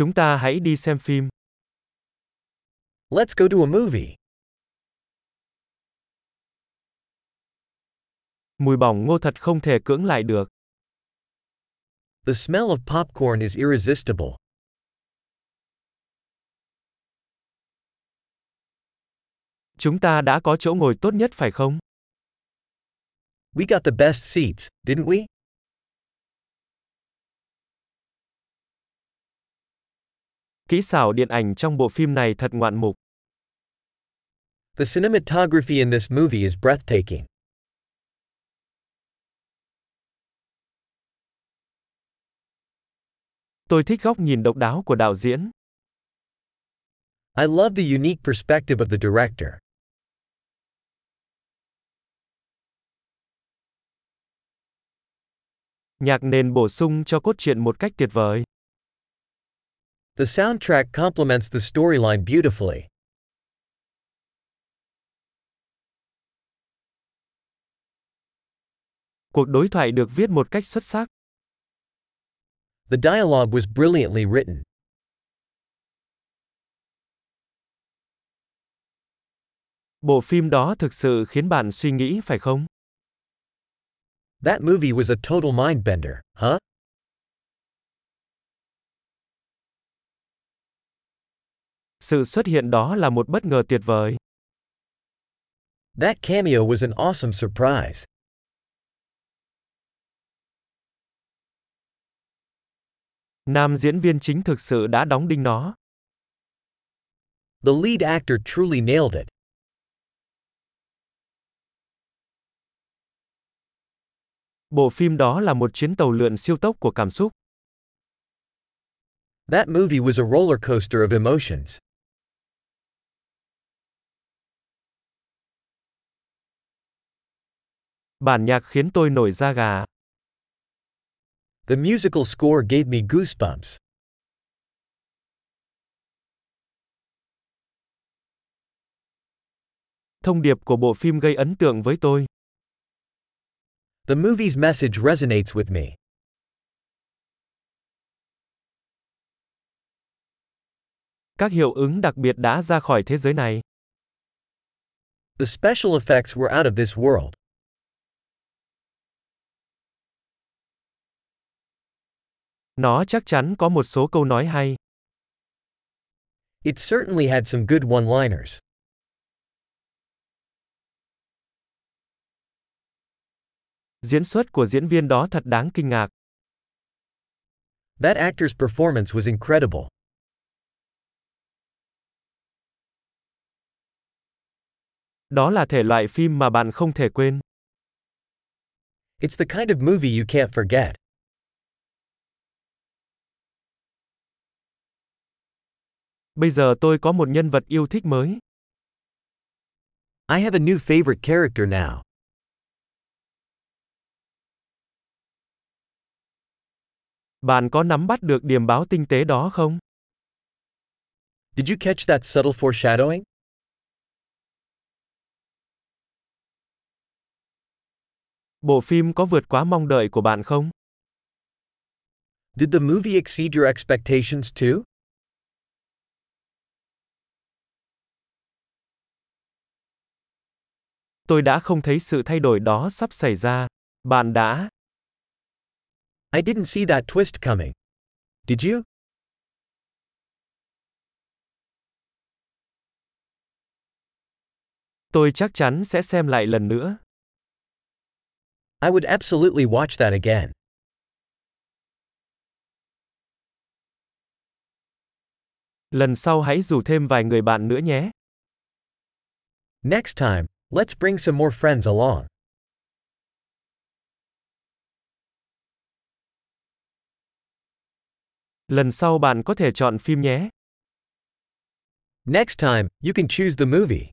Chúng ta hãy đi xem phim. Let's go to a movie. Mùi bỏng ngô thật không thể cưỡng lại được. The smell of popcorn is irresistible. Chúng ta đã có chỗ ngồi tốt nhất phải không? We got the best seats, didn't we? Kỹ xảo điện ảnh trong bộ phim này thật ngoạn mục. The cinematography in this movie is breathtaking. Tôi thích góc nhìn độc đáo của đạo diễn. I love the unique perspective of the director. Nhạc nền bổ sung cho cốt truyện một cách tuyệt vời. The soundtrack complements the storyline beautifully. Cuộc đối thoại được viết một cách xuất sắc. The dialogue was brilliantly written. Bộ phim đó thực sự khiến bạn suy nghĩ phải không? That movie was a total mind bender, huh? Sự xuất hiện đó là một bất ngờ tuyệt vời. That cameo was an awesome surprise. Nam diễn viên chính thực sự đã đóng đinh nó. The lead actor truly nailed it. Bộ phim đó là một chuyến tàu lượn siêu tốc của cảm xúc. That movie was a roller coaster of emotions. Bản nhạc khiến tôi nổi da gà. The musical score gave me goosebumps. Thông điệp của bộ phim gây ấn tượng với tôi. The movie's message resonates with me. Các hiệu ứng đặc biệt đã ra khỏi thế giới này. The special effects were out of this world. Nó chắc chắn có một số câu nói hay. It certainly had some good one-liners. Diễn xuất của diễn viên đó thật đáng kinh ngạc. That actor's performance was incredible. Đó là thể loại phim mà bạn không thể quên. It's the kind of movie you can't forget. Bây giờ tôi có một nhân vật yêu thích mới. I have a new favorite character now. Bạn có nắm bắt được điểm báo tinh tế đó không? Did you catch that subtle foreshadowing? Bộ phim có vượt quá mong đợi của bạn không? Did the movie exceed your expectations too? Tôi đã không thấy sự thay đổi đó sắp xảy ra. Bạn đã? I didn't see that twist coming. Did you? Tôi chắc chắn sẽ xem lại lần nữa. I would absolutely watch that again. Lần sau hãy rủ thêm vài người bạn nữa nhé. Next time, let's bring some more friends along. Lần sau bạn có thể chọn phim nhé. Next time, you can choose the movie.